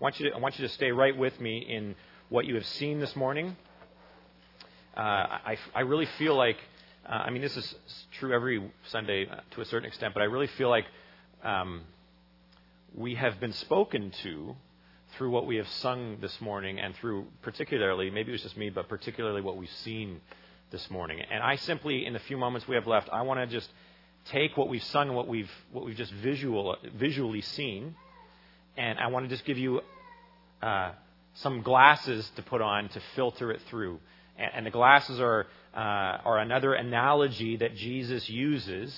want you to, I want you to stay right with me in what you have seen this morning. Uh, I, I really feel like, uh, I mean, this is true every Sunday to a certain extent, but I really feel like um, we have been spoken to through what we have sung this morning and through particularly, maybe it was just me, but particularly what we've seen this morning. And I simply, in the few moments we have left, I want to just take what we've sung, what we've, what we've just visual, visually seen, and I want to just give you uh, some glasses to put on to filter it through. And, and the glasses are, uh, are another analogy that Jesus uses.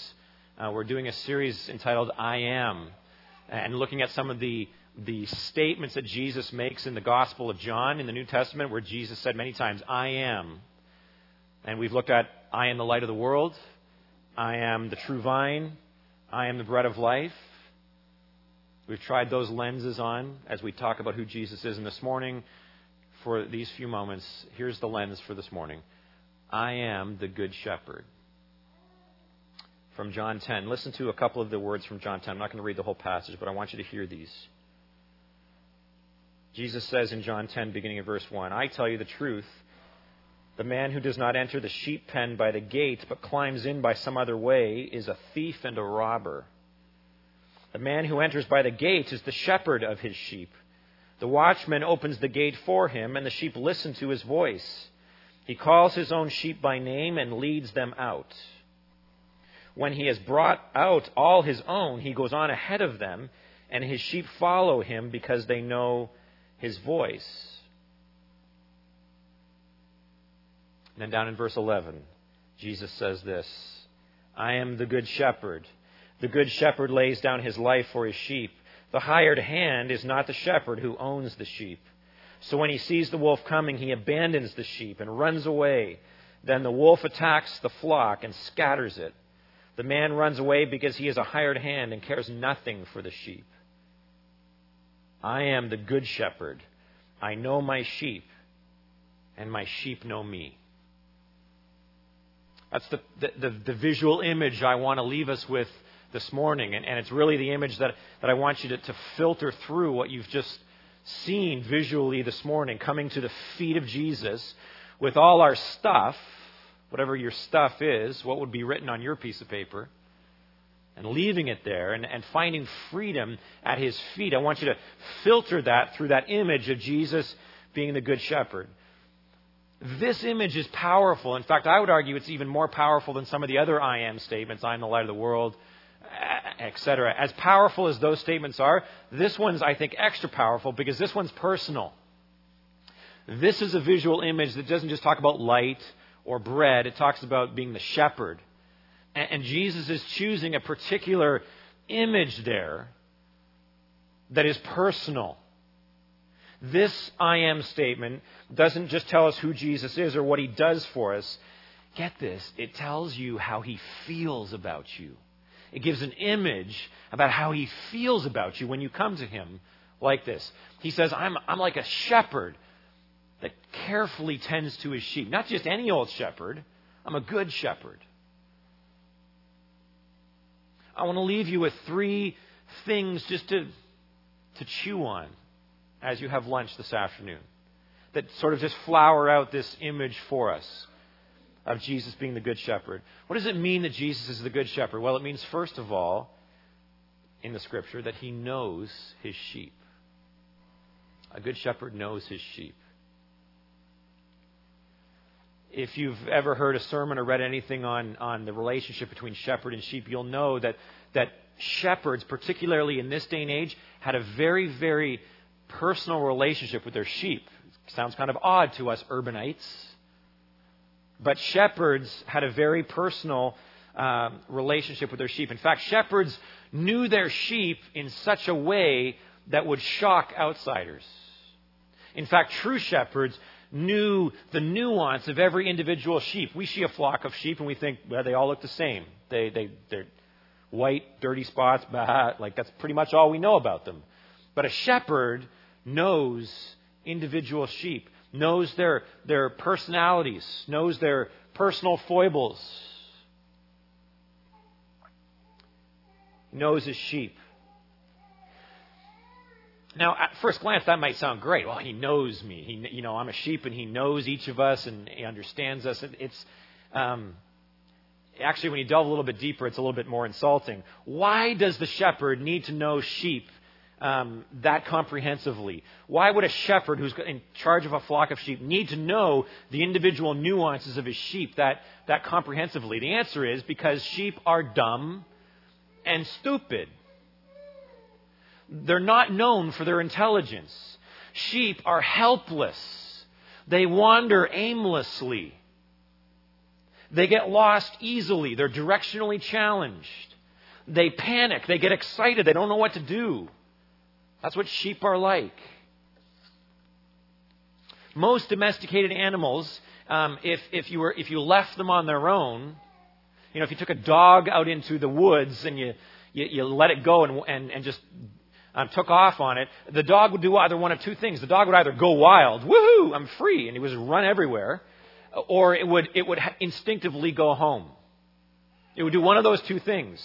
Uh, we're doing a series entitled I Am, and looking at some of the the statements that Jesus makes in the Gospel of John in the New Testament, where Jesus said many times, I am. And we've looked at, I am the light of the world. I am the true vine. I am the bread of life. We've tried those lenses on as we talk about who Jesus is. And this morning, for these few moments, here's the lens for this morning I am the good shepherd. From John 10. Listen to a couple of the words from John 10. I'm not going to read the whole passage, but I want you to hear these. Jesus says in John 10, beginning of verse 1, I tell you the truth. The man who does not enter the sheep pen by the gate, but climbs in by some other way, is a thief and a robber. The man who enters by the gate is the shepherd of his sheep. The watchman opens the gate for him, and the sheep listen to his voice. He calls his own sheep by name and leads them out. When he has brought out all his own, he goes on ahead of them, and his sheep follow him because they know his voice. And then down in verse 11, Jesus says this I am the good shepherd. The good shepherd lays down his life for his sheep. The hired hand is not the shepherd who owns the sheep. So when he sees the wolf coming, he abandons the sheep and runs away. Then the wolf attacks the flock and scatters it. The man runs away because he is a hired hand and cares nothing for the sheep. I am the good shepherd. I know my sheep, and my sheep know me. That's the, the, the, the visual image I want to leave us with this morning. And, and it's really the image that, that I want you to, to filter through what you've just seen visually this morning, coming to the feet of Jesus with all our stuff, whatever your stuff is, what would be written on your piece of paper, and leaving it there and, and finding freedom at his feet. I want you to filter that through that image of Jesus being the Good Shepherd. This image is powerful. In fact, I would argue it's even more powerful than some of the other I am statements I am the light of the world, Uh, etc. As powerful as those statements are, this one's, I think, extra powerful because this one's personal. This is a visual image that doesn't just talk about light or bread, it talks about being the shepherd. And Jesus is choosing a particular image there that is personal. This I am statement doesn't just tell us who Jesus is or what he does for us. Get this, it tells you how he feels about you. It gives an image about how he feels about you when you come to him like this. He says, I'm, I'm like a shepherd that carefully tends to his sheep. Not just any old shepherd, I'm a good shepherd. I want to leave you with three things just to, to chew on as you have lunch this afternoon that sort of just flower out this image for us of Jesus being the Good Shepherd. What does it mean that Jesus is the Good Shepherd? Well, it means, first of all, in the Scripture, that he knows his sheep. A good shepherd knows his sheep. If you've ever heard a sermon or read anything on, on the relationship between shepherd and sheep, you'll know that, that shepherds, particularly in this day and age, had a very, very personal relationship with their sheep. Sounds kind of odd to us urbanites. But shepherds had a very personal uh, relationship with their sheep. In fact, shepherds knew their sheep in such a way that would shock outsiders. In fact, true shepherds knew the nuance of every individual sheep. We see a flock of sheep and we think, well, they all look the same. They, they, they're white, dirty spots, bah, like that's pretty much all we know about them. But a shepherd knows individual sheep, knows their, their personalities, knows their personal foibles, knows his sheep. Now, at first glance, that might sound great. Well, he knows me. He, you know, I'm a sheep, and he knows each of us, and he understands us. It's um, actually when you delve a little bit deeper, it's a little bit more insulting. Why does the shepherd need to know sheep um, that comprehensively? Why would a shepherd who's in charge of a flock of sheep need to know the individual nuances of his sheep that, that comprehensively? The answer is because sheep are dumb and stupid. They're not known for their intelligence. Sheep are helpless. They wander aimlessly. They get lost easily. They're directionally challenged. They panic. They get excited. They don't know what to do. That's what sheep are like. Most domesticated animals, um, if, if, you were, if you left them on their own, you know, if you took a dog out into the woods and you, you, you let it go and, and, and just um, took off on it, the dog would do either one of two things. The dog would either go wild, woohoo, I'm free, and he would run everywhere, or it would, it would instinctively go home. It would do one of those two things.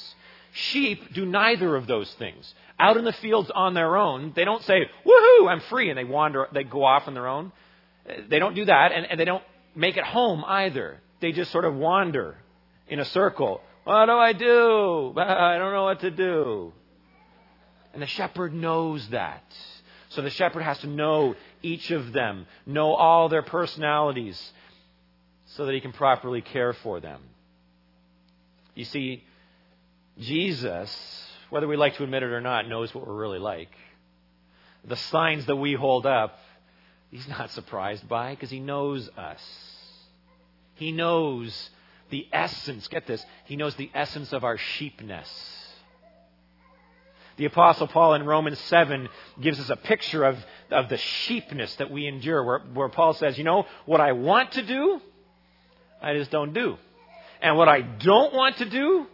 Sheep do neither of those things. Out in the fields on their own, they don't say, woohoo, I'm free, and they wander, they go off on their own. They don't do that, and, and they don't make it home either. They just sort of wander in a circle. What do I do? I don't know what to do. And the shepherd knows that. So the shepherd has to know each of them, know all their personalities, so that he can properly care for them. You see, Jesus, whether we like to admit it or not, knows what we're really like. The signs that we hold up, he's not surprised by because he knows us. He knows the essence, get this, he knows the essence of our sheepness. The Apostle Paul in Romans 7 gives us a picture of, of the sheepness that we endure, where, where Paul says, You know, what I want to do, I just don't do. And what I don't want to do,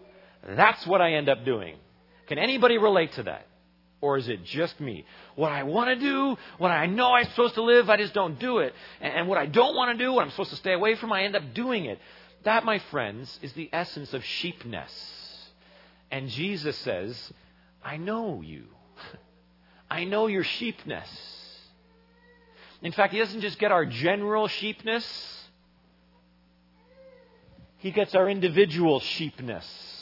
that's what I end up doing. Can anybody relate to that? Or is it just me? What I want to do, what I know I'm supposed to live, I just don't do it. And what I don't want to do, what I'm supposed to stay away from, I end up doing it. That, my friends, is the essence of sheepness. And Jesus says, I know you. I know your sheepness. In fact, He doesn't just get our general sheepness, He gets our individual sheepness.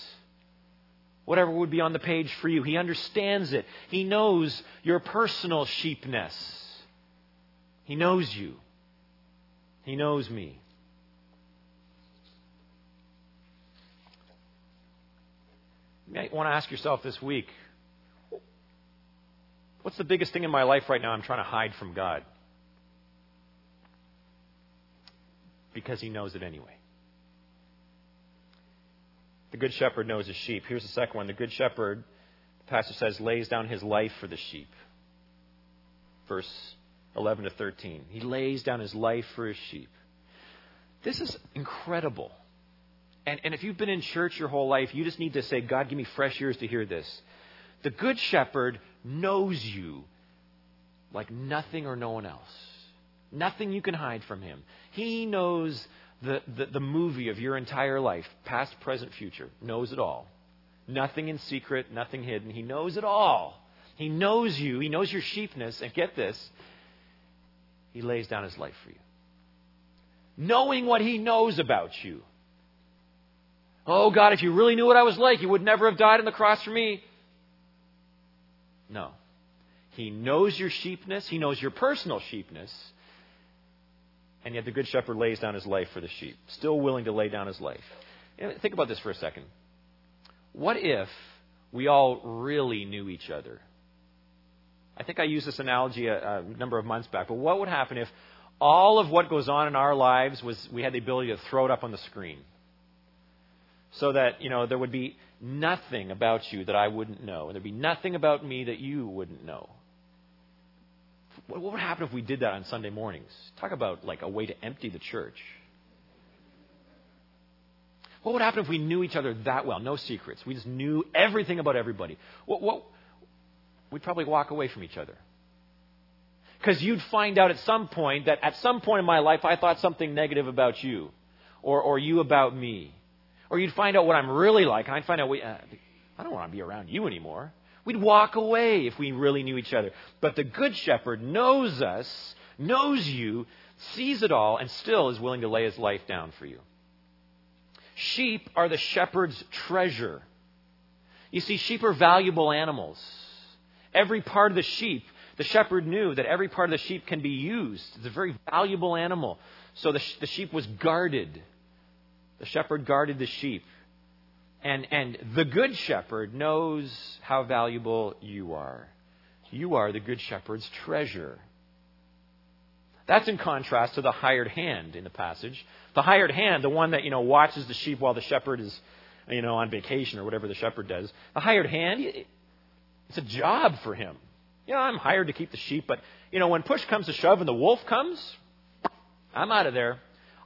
Whatever would be on the page for you, He understands it. He knows your personal sheepness. He knows you. He knows me. You might want to ask yourself this week what's the biggest thing in my life right now I'm trying to hide from God? Because He knows it anyway. The Good Shepherd knows his sheep. Here's the second one. The Good Shepherd, the pastor says, lays down his life for the sheep. Verse 11 to 13. He lays down his life for his sheep. This is incredible. And, and if you've been in church your whole life, you just need to say, God, give me fresh ears to hear this. The Good Shepherd knows you like nothing or no one else. Nothing you can hide from him. He knows the, the, the, movie of your entire life, past, present, future, knows it all. Nothing in secret, nothing hidden. He knows it all. He knows you. He knows your sheepness. And get this, he lays down his life for you. Knowing what he knows about you, Oh, God, if you really knew what I was like, you would never have died on the cross for me. No. He knows your sheepness, He knows your personal sheepness, and yet the Good Shepherd lays down his life for the sheep, still willing to lay down his life. Think about this for a second. What if we all really knew each other? I think I used this analogy a, a number of months back, but what would happen if all of what goes on in our lives was we had the ability to throw it up on the screen? so that, you know, there would be nothing about you that I wouldn't know, and there'd be nothing about me that you wouldn't know. What would happen if we did that on Sunday mornings? Talk about like a way to empty the church. What would happen if we knew each other that well? No secrets. We just knew everything about everybody. What, what, we'd probably walk away from each other. Because you'd find out at some point that at some point in my life I thought something negative about you, or, or you about me. Or you'd find out what I'm really like, and I'd find out, wait, uh, I don't want to be around you anymore. We'd walk away if we really knew each other. But the Good Shepherd knows us, knows you, sees it all, and still is willing to lay his life down for you. Sheep are the shepherd's treasure. You see, sheep are valuable animals. Every part of the sheep, the shepherd knew that every part of the sheep can be used. It's a very valuable animal. So the, the sheep was guarded. The shepherd guarded the sheep. And, and the good shepherd knows how valuable you are. You are the good shepherd's treasure. That's in contrast to the hired hand in the passage. The hired hand, the one that, you know, watches the sheep while the shepherd is, you know, on vacation or whatever the shepherd does. The hired hand, it's a job for him. You know, I'm hired to keep the sheep, but, you know, when push comes to shove and the wolf comes, I'm out of there.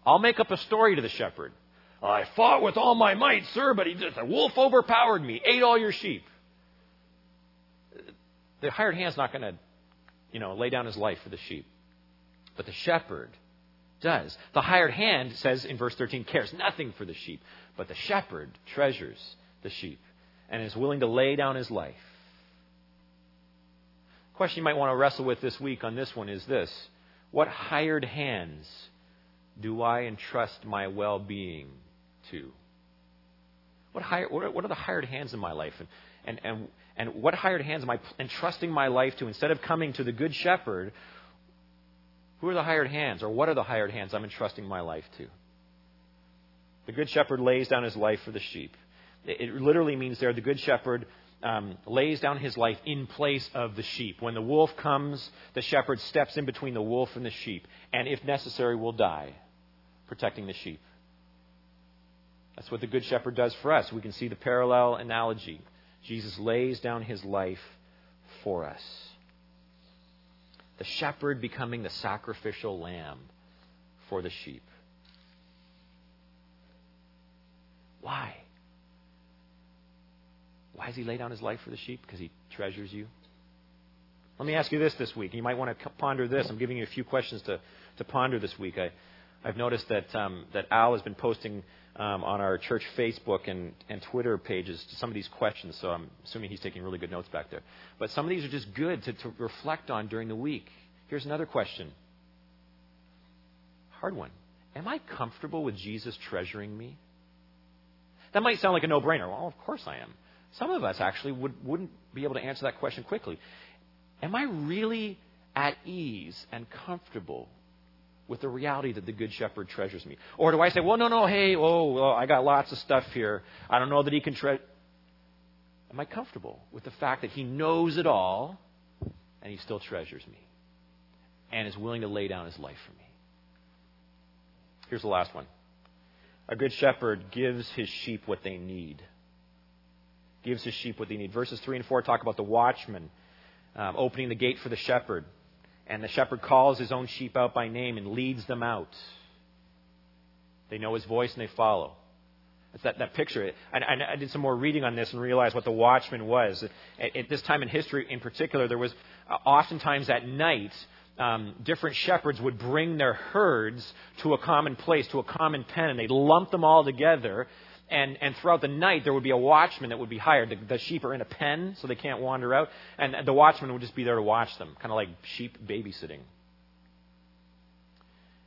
I'll make up a story to the shepherd. I fought with all my might, sir, but he, the wolf overpowered me, ate all your sheep. The hired hand's not going to, you know, lay down his life for the sheep. But the shepherd does. The hired hand says in verse 13, cares nothing for the sheep, but the shepherd treasures the sheep and is willing to lay down his life. Question you might want to wrestle with this week on this one is this What hired hands do I entrust my well being to? What, what are the hired hands in my life? And, and, and, and what hired hands am I entrusting my life to instead of coming to the Good Shepherd? Who are the hired hands, or what are the hired hands I'm entrusting my life to? The Good Shepherd lays down his life for the sheep. It literally means there the Good Shepherd um, lays down his life in place of the sheep. When the wolf comes, the shepherd steps in between the wolf and the sheep, and if necessary, will die protecting the sheep. That's what the Good Shepherd does for us. We can see the parallel analogy. Jesus lays down his life for us. The shepherd becoming the sacrificial lamb for the sheep. Why? Why does he lay down his life for the sheep? Because he treasures you. Let me ask you this this week. You might want to ponder this. I'm giving you a few questions to, to ponder this week. I, I've noticed that, um, that Al has been posting um, on our church Facebook and, and Twitter pages some of these questions, so I'm assuming he's taking really good notes back there. But some of these are just good to, to reflect on during the week. Here's another question. Hard one. Am I comfortable with Jesus treasuring me? That might sound like a no brainer. Well, of course I am. Some of us actually would, wouldn't be able to answer that question quickly. Am I really at ease and comfortable with the reality that the Good Shepherd treasures me? Or do I say, well, no, no, hey, oh, well, I got lots of stuff here. I don't know that He can treasure. Am I comfortable with the fact that He knows it all and He still treasures me and is willing to lay down His life for me? Here's the last one. A good shepherd gives his sheep what they need. Gives his sheep what they need. Verses 3 and 4 talk about the watchman um, opening the gate for the shepherd. And the shepherd calls his own sheep out by name and leads them out. They know his voice and they follow. It's that, that picture. And I, I, did some more reading on this and realized what the watchman was. At, at this time in history, in particular, there was uh, oftentimes at night, um, different shepherds would bring their herds to a common place, to a common pen, and they'd lump them all together and, and throughout the night there would be a watchman that would be hired. The, the sheep are in a pen, so they can't wander out, and the watchman would just be there to watch them, kind of like sheep babysitting.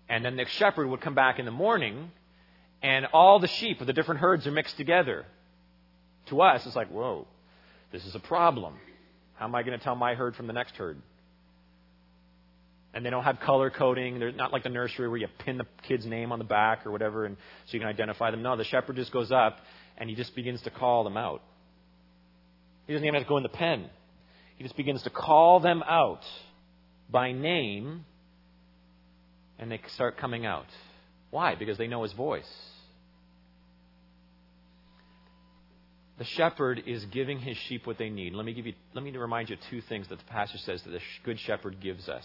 And then the shepherd would come back in the morning, and all the sheep of the different herds are mixed together. To us, it's like, whoa, this is a problem. How am I going to tell my herd from the next herd? And they don't have color coding. They're not like the nursery where you pin the kid's name on the back or whatever, and so you can identify them. No, the shepherd just goes up and he just begins to call them out. He doesn't even have to go in the pen. He just begins to call them out by name, and they start coming out. Why? Because they know his voice. The shepherd is giving his sheep what they need. Let me give you. Let me remind you of two things that the passage says that the good shepherd gives us.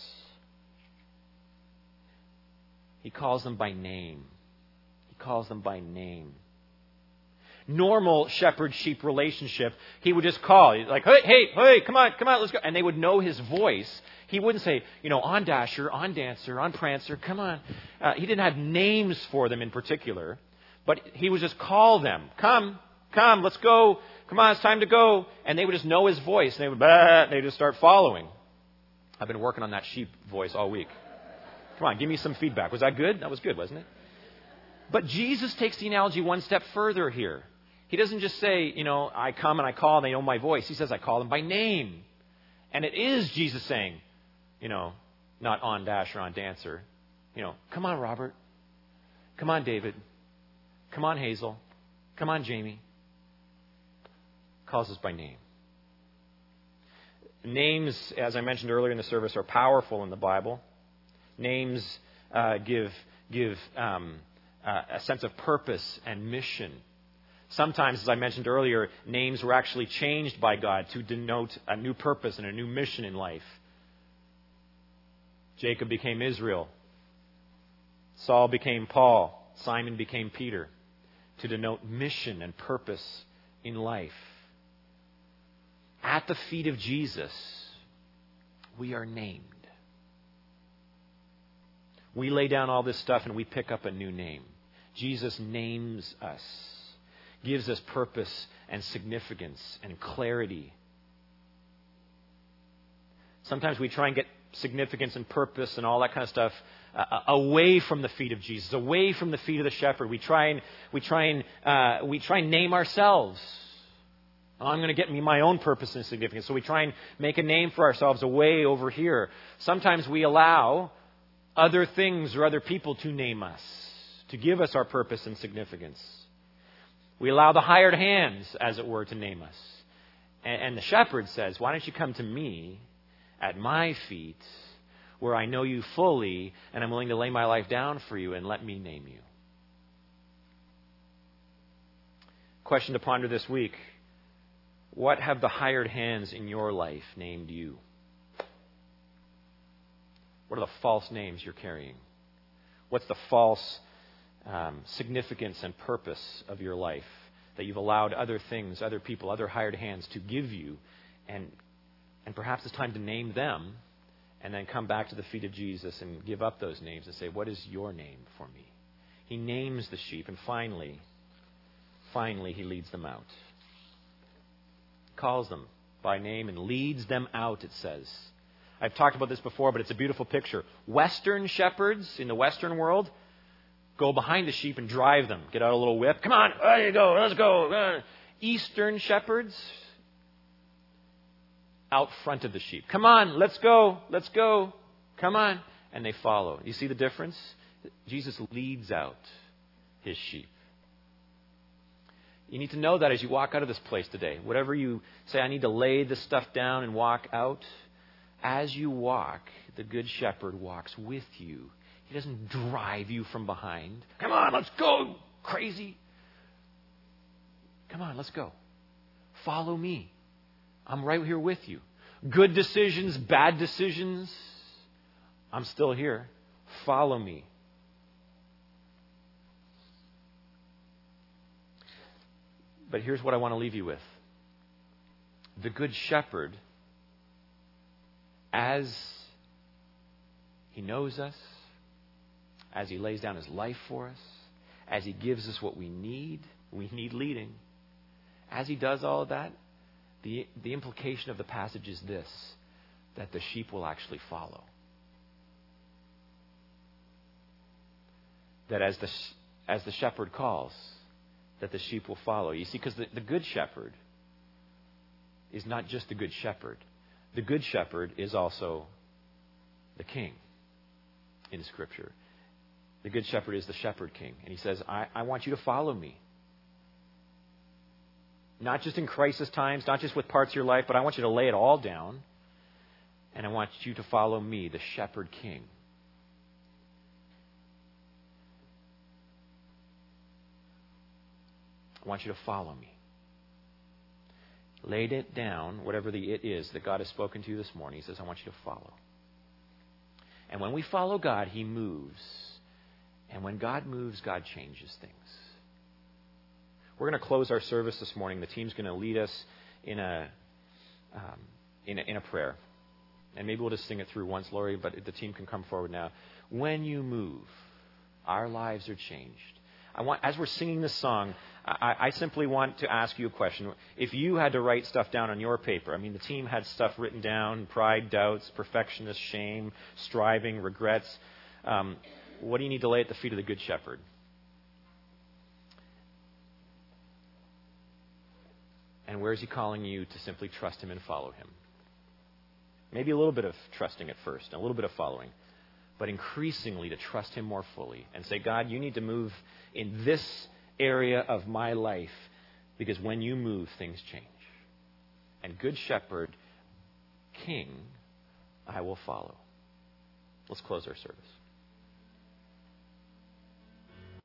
He calls them by name. He calls them by name. Normal shepherd sheep relationship, he would just call, like, hey, hey, hey, come on, come on, let's go. And they would know his voice. He wouldn't say, you know, on Dasher, on Dancer, on Prancer, come on. Uh, he didn't have names for them in particular, but he would just call them, come, come, let's go, Come on, it's time to go. And they would just know his voice. And they would, bah, they would just start following. I've been working on that sheep voice all week. Come on, give me some feedback. Was that good? That was good, wasn't it? But Jesus takes the analogy one step further here. He doesn't just say, you know, I come and I call and they know my voice. He says, I call them by name. And it is Jesus saying, you know, not on Dasher on dancer. You know, come on, Robert. Come on, David. Come on, Hazel. Come on, Jamie. Calls us by name. Names, as I mentioned earlier in the service, are powerful in the Bible. Names uh, give, give um, uh, a sense of purpose and mission. Sometimes, as I mentioned earlier, names were actually changed by God to denote a new purpose and a new mission in life. Jacob became Israel. Saul became Paul. Simon became Peter to denote mission and purpose in life. At the feet of Jesus, we are named. We lay down all this stuff and we pick up a new name. Jesus names us, gives us purpose and significance and clarity. Sometimes we try and get significance and purpose and all that kind of stuff uh, uh, away from the feet of Jesus, away from the feet of the shepherd. We try and we try and uh, we try and name ourselves. I'm going to get me my own purpose and significance. So we try and make a name for ourselves away over here. Sometimes we allow other things or other people to name us, to give us our purpose and significance. We allow the hired hands, as it were, to name us. And, the shepherd says, Why don't you come to me at my feet where I know you fully and I'm willing to lay my life down for you and let me name you? Question to ponder this week What have the hired hands in your life named you? What are the false names you're carrying? What's the false um, significance and purpose of your life that you've allowed other things, other people, other hired hands to give you? And, and perhaps it's time to name them and then come back to the feet of Jesus and give up those names and say, What is your name for me? He names the sheep, and finally, finally, he leads them out. Calls them by name and leads them out, it says. I've talked about this before, but it's a beautiful picture. Western shepherds in the Western world go behind the sheep and drive them. Get out a little whip. Come on, there you go, let's go. Uh, Eastern shepherds out front of the sheep. Come on, let's go, let's go. Come on. And they follow. You see the difference? Jesus leads out his sheep. You need to know that as you walk out of this place today. Whatever you say, I need to lay this stuff down and walk out, as you walk, the Good Shepherd walks with you. He doesn't drive you from behind. Come on, let's go, crazy. Come on, let's go. Follow me. I'm right here with you. Good decisions, bad decisions, I'm still here. Follow me. But here's what I want to leave you with the Good Shepherd as He knows us, as He lays down His life for us, as He gives us what we need, we need leading. As He does all of that, the, the implication of the passage is this that the sheep will actually follow. That as the, as the shepherd calls, that the sheep will follow. You see, because the, the good shepherd is not just the good shepherd, the Good Shepherd is also the king in Scripture. The Good Shepherd is the shepherd king. And he says, I, I want you to follow me. Not just in crisis times, not just with parts of your life, but I want you to lay it all down. And I want you to follow me, the shepherd king. I want you to follow me laid it down, whatever the it is that God has spoken to you this morning. He says, I want you to follow. And when we follow God, He moves. And when God moves, God changes things. We're going to close our service this morning. The team's going to lead us in a, um, in a, in a prayer. And maybe we'll just sing it through once, Lori, but the team can come forward now. When you move, our lives are changed. I want, as we're singing this song, I, I simply want to ask you a question. If you had to write stuff down on your paper, I mean, the team had stuff written down pride, doubts, perfectionist, shame, striving, regrets. Um, what do you need to lay at the feet of the Good Shepherd? And where is he calling you to simply trust him and follow him? Maybe a little bit of trusting at first, a little bit of following, but increasingly to trust him more fully and say, God, you need to move in this area of my life because when you move, things change. And Good Shepherd, King, I will follow. Let's close our service.